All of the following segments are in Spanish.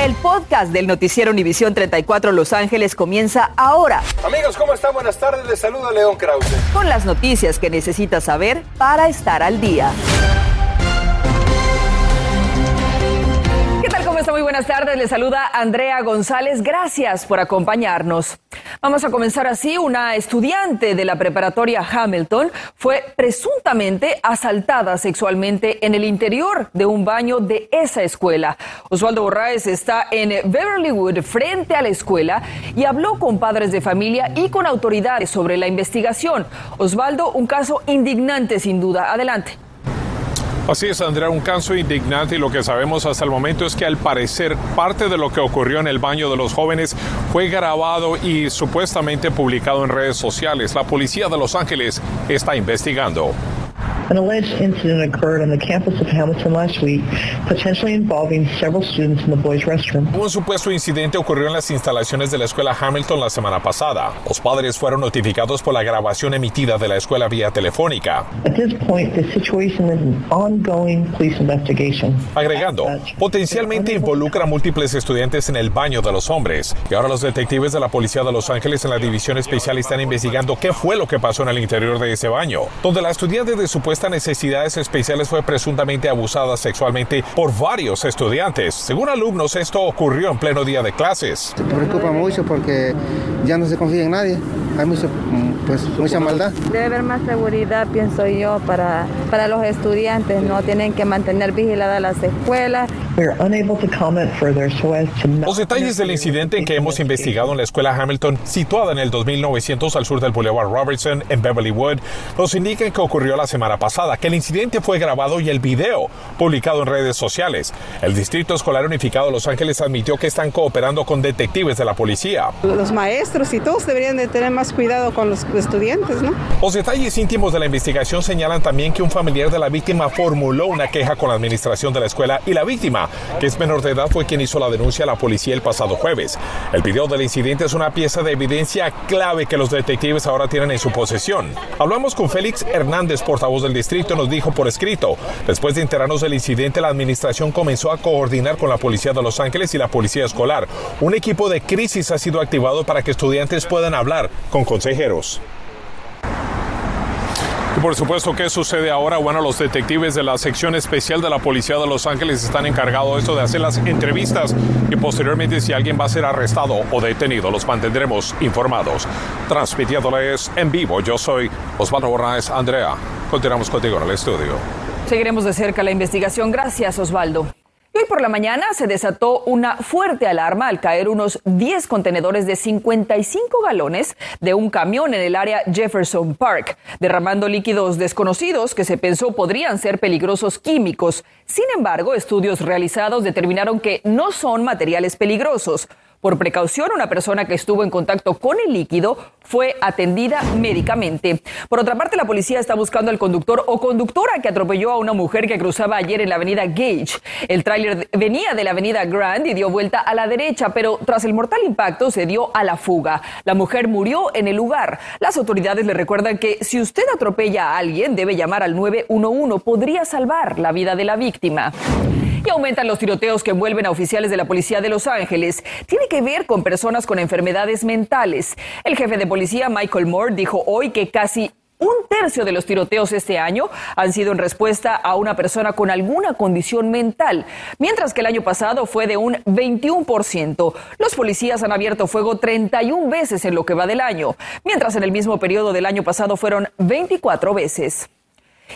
El podcast del noticiero Univisión 34 Los Ángeles comienza ahora. Amigos, ¿cómo están? Buenas tardes. Les saluda León Krause. Con las noticias que necesitas saber para estar al día. Muy buenas tardes. Les saluda Andrea González. Gracias por acompañarnos. Vamos a comenzar así. Una estudiante de la preparatoria Hamilton fue presuntamente asaltada sexualmente en el interior de un baño de esa escuela. Osvaldo Borraes está en Beverlywood frente a la escuela y habló con padres de familia y con autoridades sobre la investigación. Osvaldo, un caso indignante sin duda. Adelante. Así es, Andrea, un caso indignante y lo que sabemos hasta el momento es que al parecer parte de lo que ocurrió en el baño de los jóvenes fue grabado y supuestamente publicado en redes sociales. La policía de Los Ángeles está investigando. An alleged incident occurred on the campus of Hamilton last week, potentially involving several students in the boys' restroom. Un supuesto incidente ocurrió en las instalaciones de la escuela Hamilton la semana pasada. Los padres fueron notificados por la grabación emitida de la escuela vía telefónica. At this point, the situation is an ongoing police investigation. Agregando, potencialmente involucra a múltiples estudiantes en el baño de los hombres. Y ahora los detectives de la policía de Los Ángeles en la división especial están investigando qué fue lo que pasó en el interior de ese baño, donde la estudiante de supuesto necesidades especiales fue presuntamente abusada sexualmente por varios estudiantes. Según alumnos, esto ocurrió en pleno día de clases. Se preocupa mucho porque ya no se confía en nadie. Hay mucho, pues, mucha maldad. Debe haber más seguridad, pienso yo, para, para los estudiantes. No tienen que mantener vigiladas las escuelas. Los detalles del incidente en que hemos investigado en la escuela Hamilton, situada en el 2900 al sur del Boulevard Robertson en Beverly Wood, nos indican que ocurrió la semana pasada, que el incidente fue grabado y el video publicado en redes sociales. El Distrito Escolar Unificado de Los Ángeles admitió que están cooperando con detectives de la policía. Los maestros y todos deberían de tener más cuidado con los estudiantes, ¿no? Los detalles íntimos de la investigación señalan también que un familiar de la víctima formuló una queja con la administración de la escuela y la víctima que es menor de edad, fue quien hizo la denuncia a la policía el pasado jueves. El video del incidente es una pieza de evidencia clave que los detectives ahora tienen en su posesión. Hablamos con Félix Hernández, portavoz del distrito, nos dijo por escrito, después de enterarnos del incidente, la administración comenzó a coordinar con la policía de Los Ángeles y la policía escolar. Un equipo de crisis ha sido activado para que estudiantes puedan hablar con consejeros. Y por supuesto, ¿qué sucede ahora? Bueno, los detectives de la sección especial de la Policía de Los Ángeles están encargados de esto de hacer las entrevistas y posteriormente si alguien va a ser arrestado o detenido, los mantendremos informados. Transmitiéndoles en vivo, yo soy Osvaldo Borraes Andrea. Continuamos contigo en el estudio. Seguiremos de cerca la investigación. Gracias, Osvaldo. Hoy por la mañana se desató una fuerte alarma al caer unos 10 contenedores de 55 galones de un camión en el área Jefferson Park, derramando líquidos desconocidos que se pensó podrían ser peligrosos químicos. Sin embargo, estudios realizados determinaron que no son materiales peligrosos. Por precaución, una persona que estuvo en contacto con el líquido fue atendida médicamente. Por otra parte, la policía está buscando al conductor o conductora que atropelló a una mujer que cruzaba ayer en la avenida Gage. El tráiler venía de la avenida Grand y dio vuelta a la derecha, pero tras el mortal impacto se dio a la fuga. La mujer murió en el lugar. Las autoridades le recuerdan que si usted atropella a alguien, debe llamar al 911. Podría salvar la vida de la víctima y aumentan los tiroteos que envuelven a oficiales de la policía de Los Ángeles. Tiene que ver con personas con enfermedades mentales. El jefe de policía, Michael Moore, dijo hoy que casi un tercio de los tiroteos este año han sido en respuesta a una persona con alguna condición mental, mientras que el año pasado fue de un 21%. Los policías han abierto fuego 31 veces en lo que va del año, mientras en el mismo periodo del año pasado fueron 24 veces.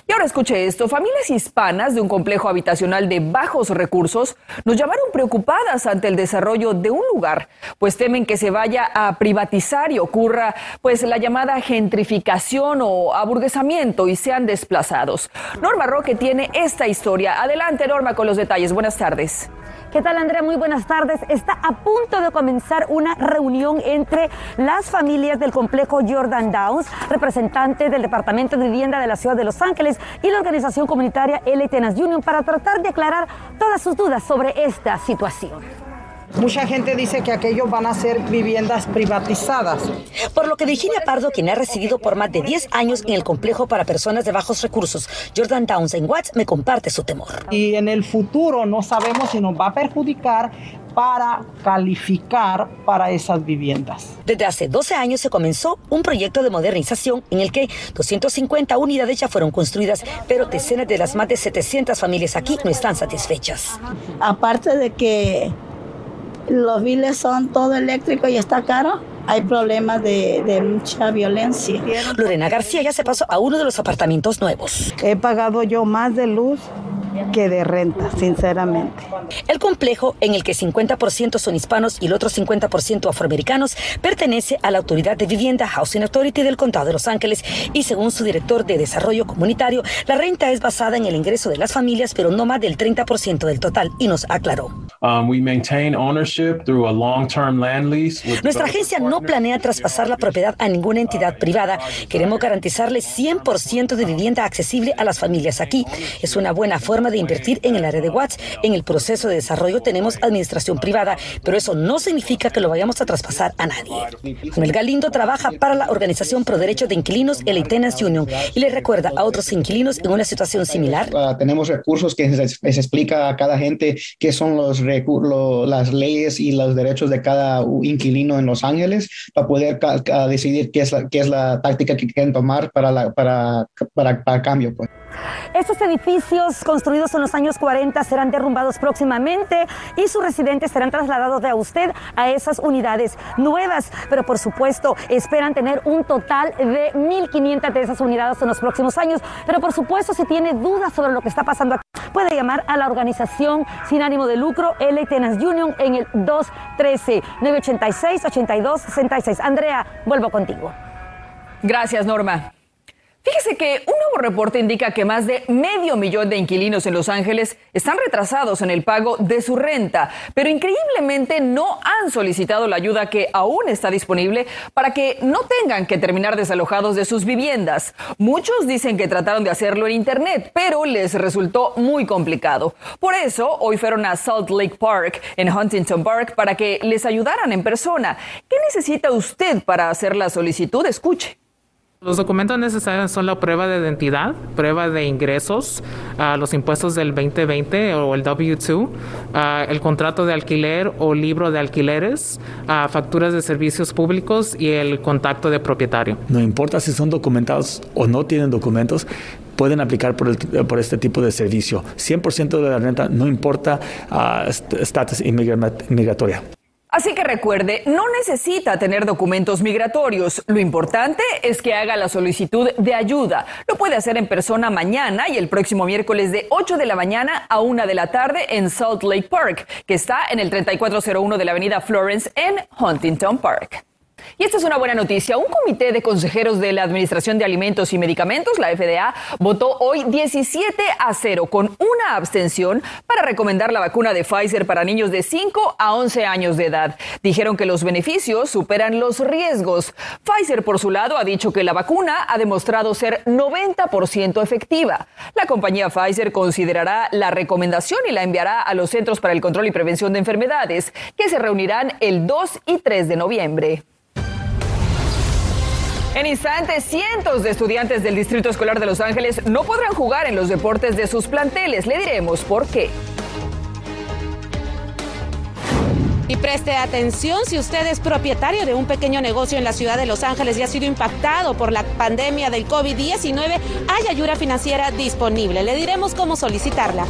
Y ahora escuche esto, familias hispanas de un complejo habitacional de bajos recursos nos llamaron preocupadas ante el desarrollo de un lugar, pues temen que se vaya a privatizar y ocurra pues la llamada gentrificación o aburguesamiento y sean desplazados. Norma Roque tiene esta historia. Adelante Norma con los detalles. Buenas tardes. ¿Qué tal, Andrea? Muy buenas tardes. Está a punto de comenzar una reunión entre las familias del complejo Jordan Downs, representantes del Departamento de Vivienda de la Ciudad de Los Ángeles y la organización comunitaria L. Union para tratar de aclarar todas sus dudas sobre esta situación. Mucha gente dice que aquellos van a ser viviendas privatizadas. Por lo que Virginia Pardo, quien ha residido por más de 10 años en el complejo para personas de bajos recursos, Jordan Downs en Watts, me comparte su temor. Y en el futuro no sabemos si nos va a perjudicar para calificar para esas viviendas. Desde hace 12 años se comenzó un proyecto de modernización en el que 250 unidades ya fueron construidas, pero decenas de las más de 700 familias aquí no están satisfechas. Aparte de que los biles son todo eléctrico y está caro, hay problemas de, de, mucha violencia. Lorena García ya se pasó a uno de los apartamentos nuevos. He pagado yo más de luz que de renta, sinceramente. El complejo, en el que 50% son hispanos y el otro 50% afroamericanos, pertenece a la Autoridad de Vivienda Housing Authority del Condado de Los Ángeles y según su director de Desarrollo Comunitario, la renta es basada en el ingreso de las familias, pero no más del 30% del total, y nos aclaró. Um, we maintain ownership through a long-term land lease Nuestra agencia no planea traspasar la propiedad a ninguna entidad privada. Queremos garantizarle 100% de vivienda accesible a las familias aquí. Es una buena forma de invertir en el área de Watts. En el proceso de desarrollo tenemos administración privada, pero eso no significa que lo vayamos a traspasar a nadie. Manuel Galindo trabaja para la organización Pro Derecho de Inquilinos, el Tenants Union, y le recuerda a otros inquilinos en una situación similar. Uh, tenemos recursos que les, les, explica a cada gente qué son los recursos, las leyes y los derechos de cada inquilino en Los Ángeles para poder decidir qué es la, qué es la táctica que quieren tomar para, la, para, para, para cambio. Pues. Estos edificios construidos en los años 40 serán derrumbados próximamente y sus residentes serán trasladados de usted a esas unidades nuevas. Pero por supuesto, esperan tener un total de 1.500 de esas unidades en los próximos años. Pero por supuesto, si tiene dudas sobre lo que está pasando aquí, puede llamar a la organización sin ánimo de lucro, LA Tenants Union, en el 213-986-8266. Andrea, vuelvo contigo. Gracias, Norma. Fíjese que un nuevo reporte indica que más de medio millón de inquilinos en Los Ángeles están retrasados en el pago de su renta, pero increíblemente no han solicitado la ayuda que aún está disponible para que no tengan que terminar desalojados de sus viviendas. Muchos dicen que trataron de hacerlo en Internet, pero les resultó muy complicado. Por eso, hoy fueron a Salt Lake Park, en Huntington Park, para que les ayudaran en persona. ¿Qué necesita usted para hacer la solicitud? Escuche. Los documentos necesarios son la prueba de identidad, prueba de ingresos, uh, los impuestos del 2020 o el W2, uh, el contrato de alquiler o libro de alquileres, uh, facturas de servicios públicos y el contacto de propietario. No importa si son documentados o no tienen documentos, pueden aplicar por, el, por, este tipo de servicio. 100% de la renta, no importa estatus inmigratorio. Así que recuerde, no necesita tener documentos migratorios. Lo importante es que haga la solicitud de ayuda. Lo puede hacer en persona mañana y el próximo miércoles de 8 de la mañana a 1 de la tarde en Salt Lake Park, que está en el 3401 de la avenida Florence en Huntington Park. Y esta es una buena noticia. Un comité de consejeros de la Administración de Alimentos y Medicamentos, la FDA, votó hoy 17 a 0 con una abstención para recomendar la vacuna de Pfizer para niños de 5 a 11 años de edad. Dijeron que los beneficios superan los riesgos. Pfizer, por su lado, ha dicho que la vacuna ha demostrado ser 90% efectiva. La compañía Pfizer considerará la recomendación y la enviará a los Centros para el Control y Prevención de Enfermedades, que se reunirán el 2 y 3 de noviembre. En instantes, cientos de estudiantes del Distrito Escolar de Los Ángeles no podrán jugar en los deportes de sus planteles. Le diremos por qué. Y preste atención si usted es propietario de un pequeño negocio en la ciudad de Los Ángeles y ha sido impactado por la pandemia del COVID-19, hay ayuda financiera disponible. Le diremos cómo solicitarla.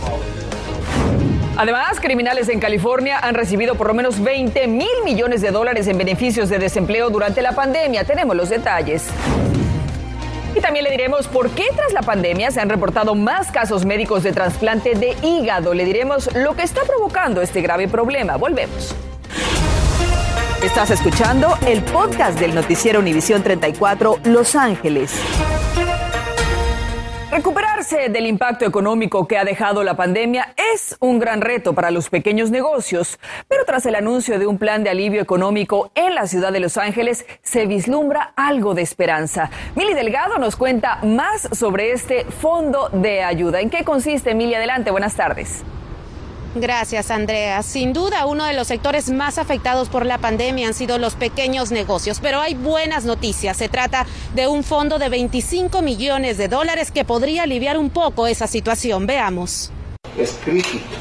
Además, criminales en California han recibido por lo menos 20 mil millones de dólares en beneficios de desempleo durante la pandemia. Tenemos los detalles. Y también le diremos por qué tras la pandemia se han reportado más casos médicos de trasplante de hígado. Le diremos lo que está provocando este grave problema. Volvemos. Estás escuchando el podcast del noticiero Univisión 34 Los Ángeles. Recuperarse del impacto económico que ha dejado la pandemia es un gran reto para los pequeños negocios, pero tras el anuncio de un plan de alivio económico en la ciudad de Los Ángeles se vislumbra algo de esperanza. Mili Delgado nos cuenta más sobre este fondo de ayuda. ¿En qué consiste, Mili? Adelante, buenas tardes. Gracias, Andrea. Sin duda, uno de los sectores más afectados por la pandemia han sido los pequeños negocios, pero hay buenas noticias. Se trata de un fondo de 25 millones de dólares que podría aliviar un poco esa situación. Veamos.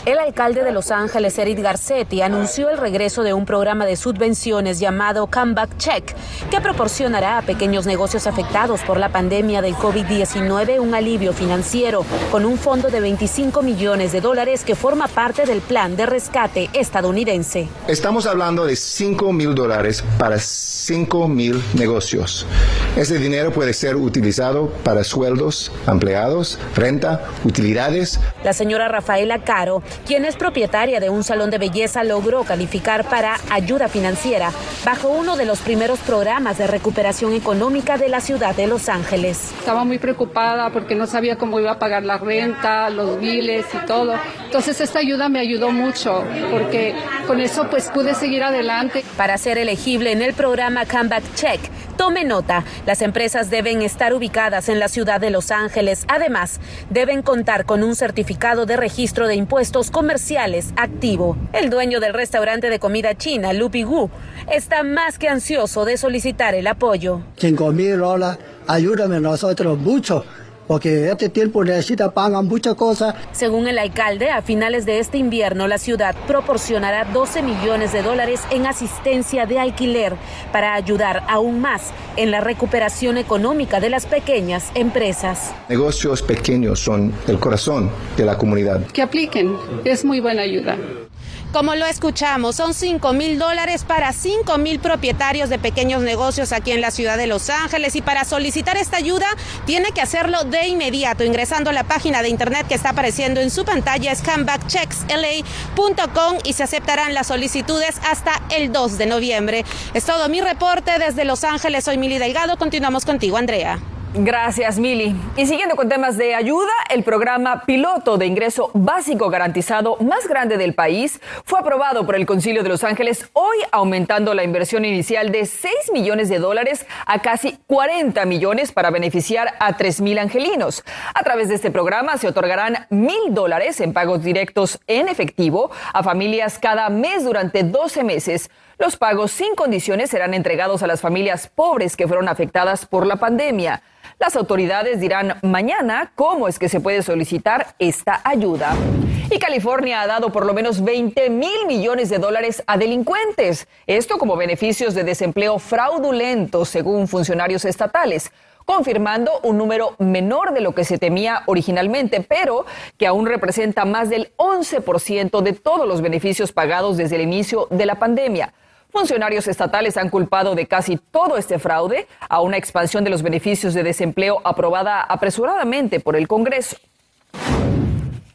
El alcalde de Los Ángeles, Eric Garcetti, anunció el regreso de un programa de subvenciones llamado Comeback Check, que proporcionará a pequeños negocios afectados por la pandemia del COVID-19 un alivio financiero, con un fondo de 25 millones de dólares que forma parte del plan de rescate estadounidense. Estamos hablando de 5 mil dólares para 5 mil negocios. Ese dinero puede ser utilizado para sueldos, empleados, renta, utilidades. La señora Rafaela Caro, quien es propietaria de un salón de belleza, logró calificar para ayuda financiera bajo uno de los primeros programas de recuperación económica de la ciudad de Los Ángeles. Estaba muy preocupada porque no sabía cómo iba a pagar la renta, los biles y todo. Entonces esta ayuda me ayudó mucho porque con eso pues pude seguir adelante. Para ser elegible en el programa Comeback Check, tome nota, las empresas deben estar ubicadas en la ciudad de Los Ángeles. Además, deben contar con un certificado de registro de impuestos comerciales activo. El dueño del restaurante de comida china, Lupi Gu, está más que ansioso de solicitar el apoyo. Cinco mil dólares, ayúdame nosotros mucho porque este tiempo necesita pagan muchas cosas. Según el alcalde, a finales de este invierno la ciudad proporcionará 12 millones de dólares en asistencia de alquiler para ayudar aún más en la recuperación económica de las pequeñas empresas. Negocios pequeños son el corazón de la comunidad. Que apliquen, es muy buena ayuda. Como lo escuchamos, son 5 mil dólares para 5 mil propietarios de pequeños negocios aquí en la ciudad de Los Ángeles y para solicitar esta ayuda tiene que hacerlo de inmediato ingresando a la página de internet que está apareciendo en su pantalla es comebackchecksla.com y se aceptarán las solicitudes hasta el 2 de noviembre. Es todo mi reporte desde Los Ángeles. Soy Mili Delgado. Continuamos contigo, Andrea. Gracias, Mili. Y siguiendo con temas de ayuda, el programa piloto de ingreso básico garantizado más grande del país fue aprobado por el Concilio de Los Ángeles hoy, aumentando la inversión inicial de 6 millones de dólares a casi 40 millones para beneficiar a 3 mil angelinos. A través de este programa se otorgarán mil dólares en pagos directos en efectivo a familias cada mes durante 12 meses. Los pagos sin condiciones serán entregados a las familias pobres que fueron afectadas por la pandemia. Las autoridades dirán mañana cómo es que se puede solicitar esta ayuda. Y California ha dado por lo menos 20 mil millones de dólares a delincuentes. Esto como beneficios de desempleo fraudulentos, según funcionarios estatales confirmando un número menor de lo que se temía originalmente, pero que aún representa más del 11% de todos los beneficios pagados desde el inicio de la pandemia. Funcionarios estatales han culpado de casi todo este fraude a una expansión de los beneficios de desempleo aprobada apresuradamente por el Congreso.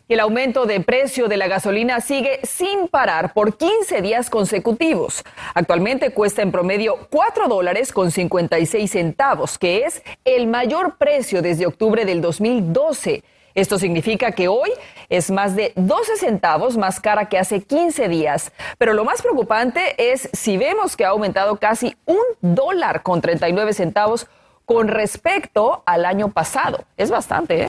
El aumento de precio de la gasolina sigue sin parar por 15 días consecutivos. Actualmente cuesta en promedio 4 dólares con 56 centavos, que es el mayor precio desde octubre del 2012. Esto significa que hoy es más de 12 centavos más cara que hace 15 días. Pero lo más preocupante es si vemos que ha aumentado casi un dólar con 39 centavos con respecto al año pasado. Es bastante, ¿eh?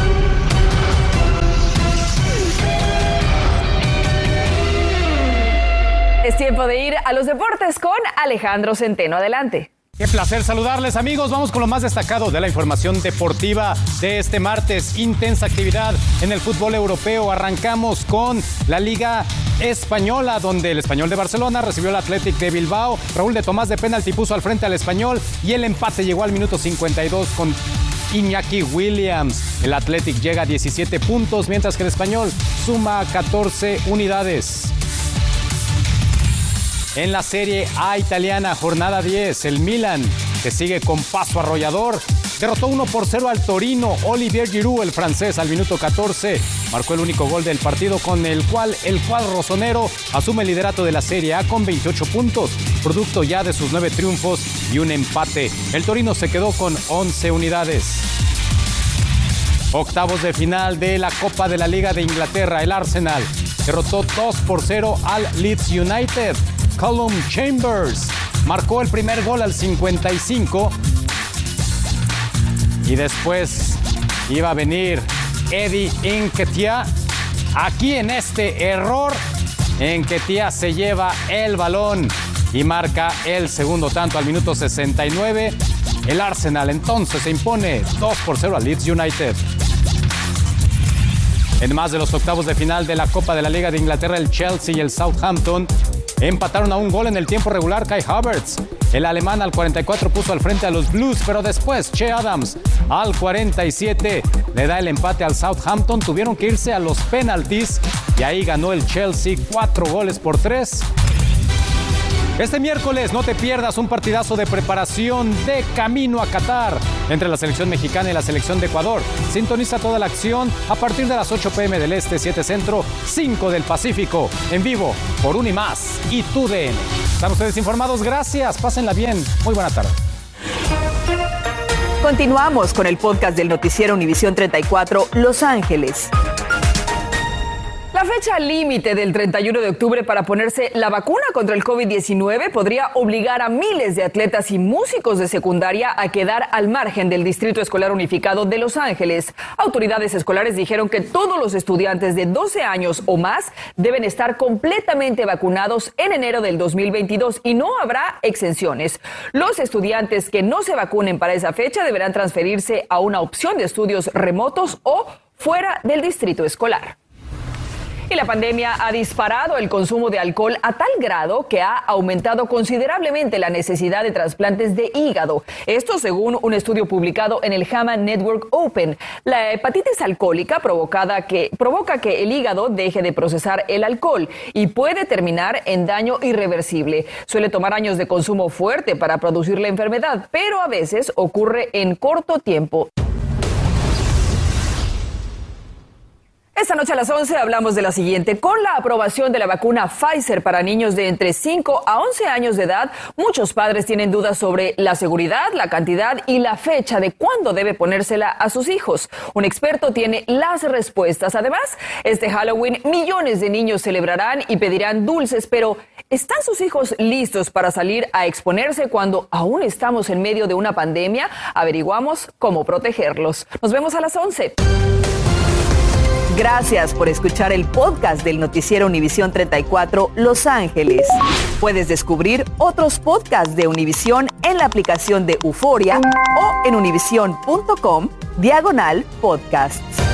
Es tiempo de ir a los deportes con Alejandro Centeno. Adelante. Qué placer saludarles amigos. Vamos con lo más destacado de la información deportiva de este martes. Intensa actividad en el fútbol europeo. Arrancamos con la Liga Española, donde el Español de Barcelona recibió al Athletic de Bilbao. Raúl de Tomás de penalti puso al frente al Español y el empate llegó al minuto 52 con Iñaki Williams. El Athletic llega a 17 puntos, mientras que el Español suma 14 unidades. En la Serie A italiana, jornada 10, el Milan, que sigue con paso arrollador, derrotó 1 por 0 al Torino. Olivier Giroud, el francés, al minuto 14, marcó el único gol del partido con el cual el cuadro rosonero asume el liderato de la Serie A con 28 puntos, producto ya de sus nueve triunfos y un empate. El Torino se quedó con 11 unidades. Octavos de final de la Copa de la Liga de Inglaterra, el Arsenal derrotó 2 por 0 al Leeds United. Column Chambers marcó el primer gol al 55 y después iba a venir Eddie Inketia. Aquí en este error en que Tía se lleva el balón y marca el segundo tanto al minuto 69. El Arsenal entonces se impone 2 por 0 al Leeds United. En más de los octavos de final de la Copa de la Liga de Inglaterra, el Chelsea y el Southampton empataron a un gol en el tiempo regular Kai Havertz. El alemán al 44 puso al frente a los Blues, pero después Che Adams al 47 le da el empate al Southampton. Tuvieron que irse a los penaltis y ahí ganó el Chelsea cuatro goles por tres. Este miércoles no te pierdas un partidazo de preparación de camino a Qatar entre la selección mexicana y la selección de Ecuador. Sintoniza toda la acción a partir de las 8 pm del Este, 7 Centro, 5 del Pacífico, en vivo por Unimás y TUDN. Están ustedes informados, gracias, pásenla bien, muy buena tarde. Continuamos con el podcast del noticiero Univisión 34 Los Ángeles. La fecha límite del 31 de octubre para ponerse la vacuna contra el COVID-19 podría obligar a miles de atletas y músicos de secundaria a quedar al margen del Distrito Escolar Unificado de Los Ángeles. Autoridades escolares dijeron que todos los estudiantes de 12 años o más deben estar completamente vacunados en enero del 2022 y no habrá exenciones. Los estudiantes que no se vacunen para esa fecha deberán transferirse a una opción de estudios remotos o fuera del distrito escolar. Y la pandemia ha disparado el consumo de alcohol a tal grado que ha aumentado considerablemente la necesidad de trasplantes de hígado. Esto según un estudio publicado en el JAMA Network Open. La hepatitis alcohólica provocada que, provoca que el hígado deje de procesar el alcohol y puede terminar en daño irreversible. Suele tomar años de consumo fuerte para producir la enfermedad, pero a veces ocurre en corto tiempo. Esta noche a las 11 hablamos de la siguiente. Con la aprobación de la vacuna Pfizer para niños de entre 5 a 11 años de edad, muchos padres tienen dudas sobre la seguridad, la cantidad y la fecha de cuándo debe ponérsela a sus hijos. Un experto tiene las respuestas. Además, este Halloween millones de niños celebrarán y pedirán dulces, pero ¿están sus hijos listos para salir a exponerse cuando aún estamos en medio de una pandemia? Averiguamos cómo protegerlos. Nos vemos a las 11. Gracias por escuchar el podcast del noticiero Univisión 34 Los Ángeles. Puedes descubrir otros podcasts de Univisión en la aplicación de Euforia o en univision.com diagonal podcasts.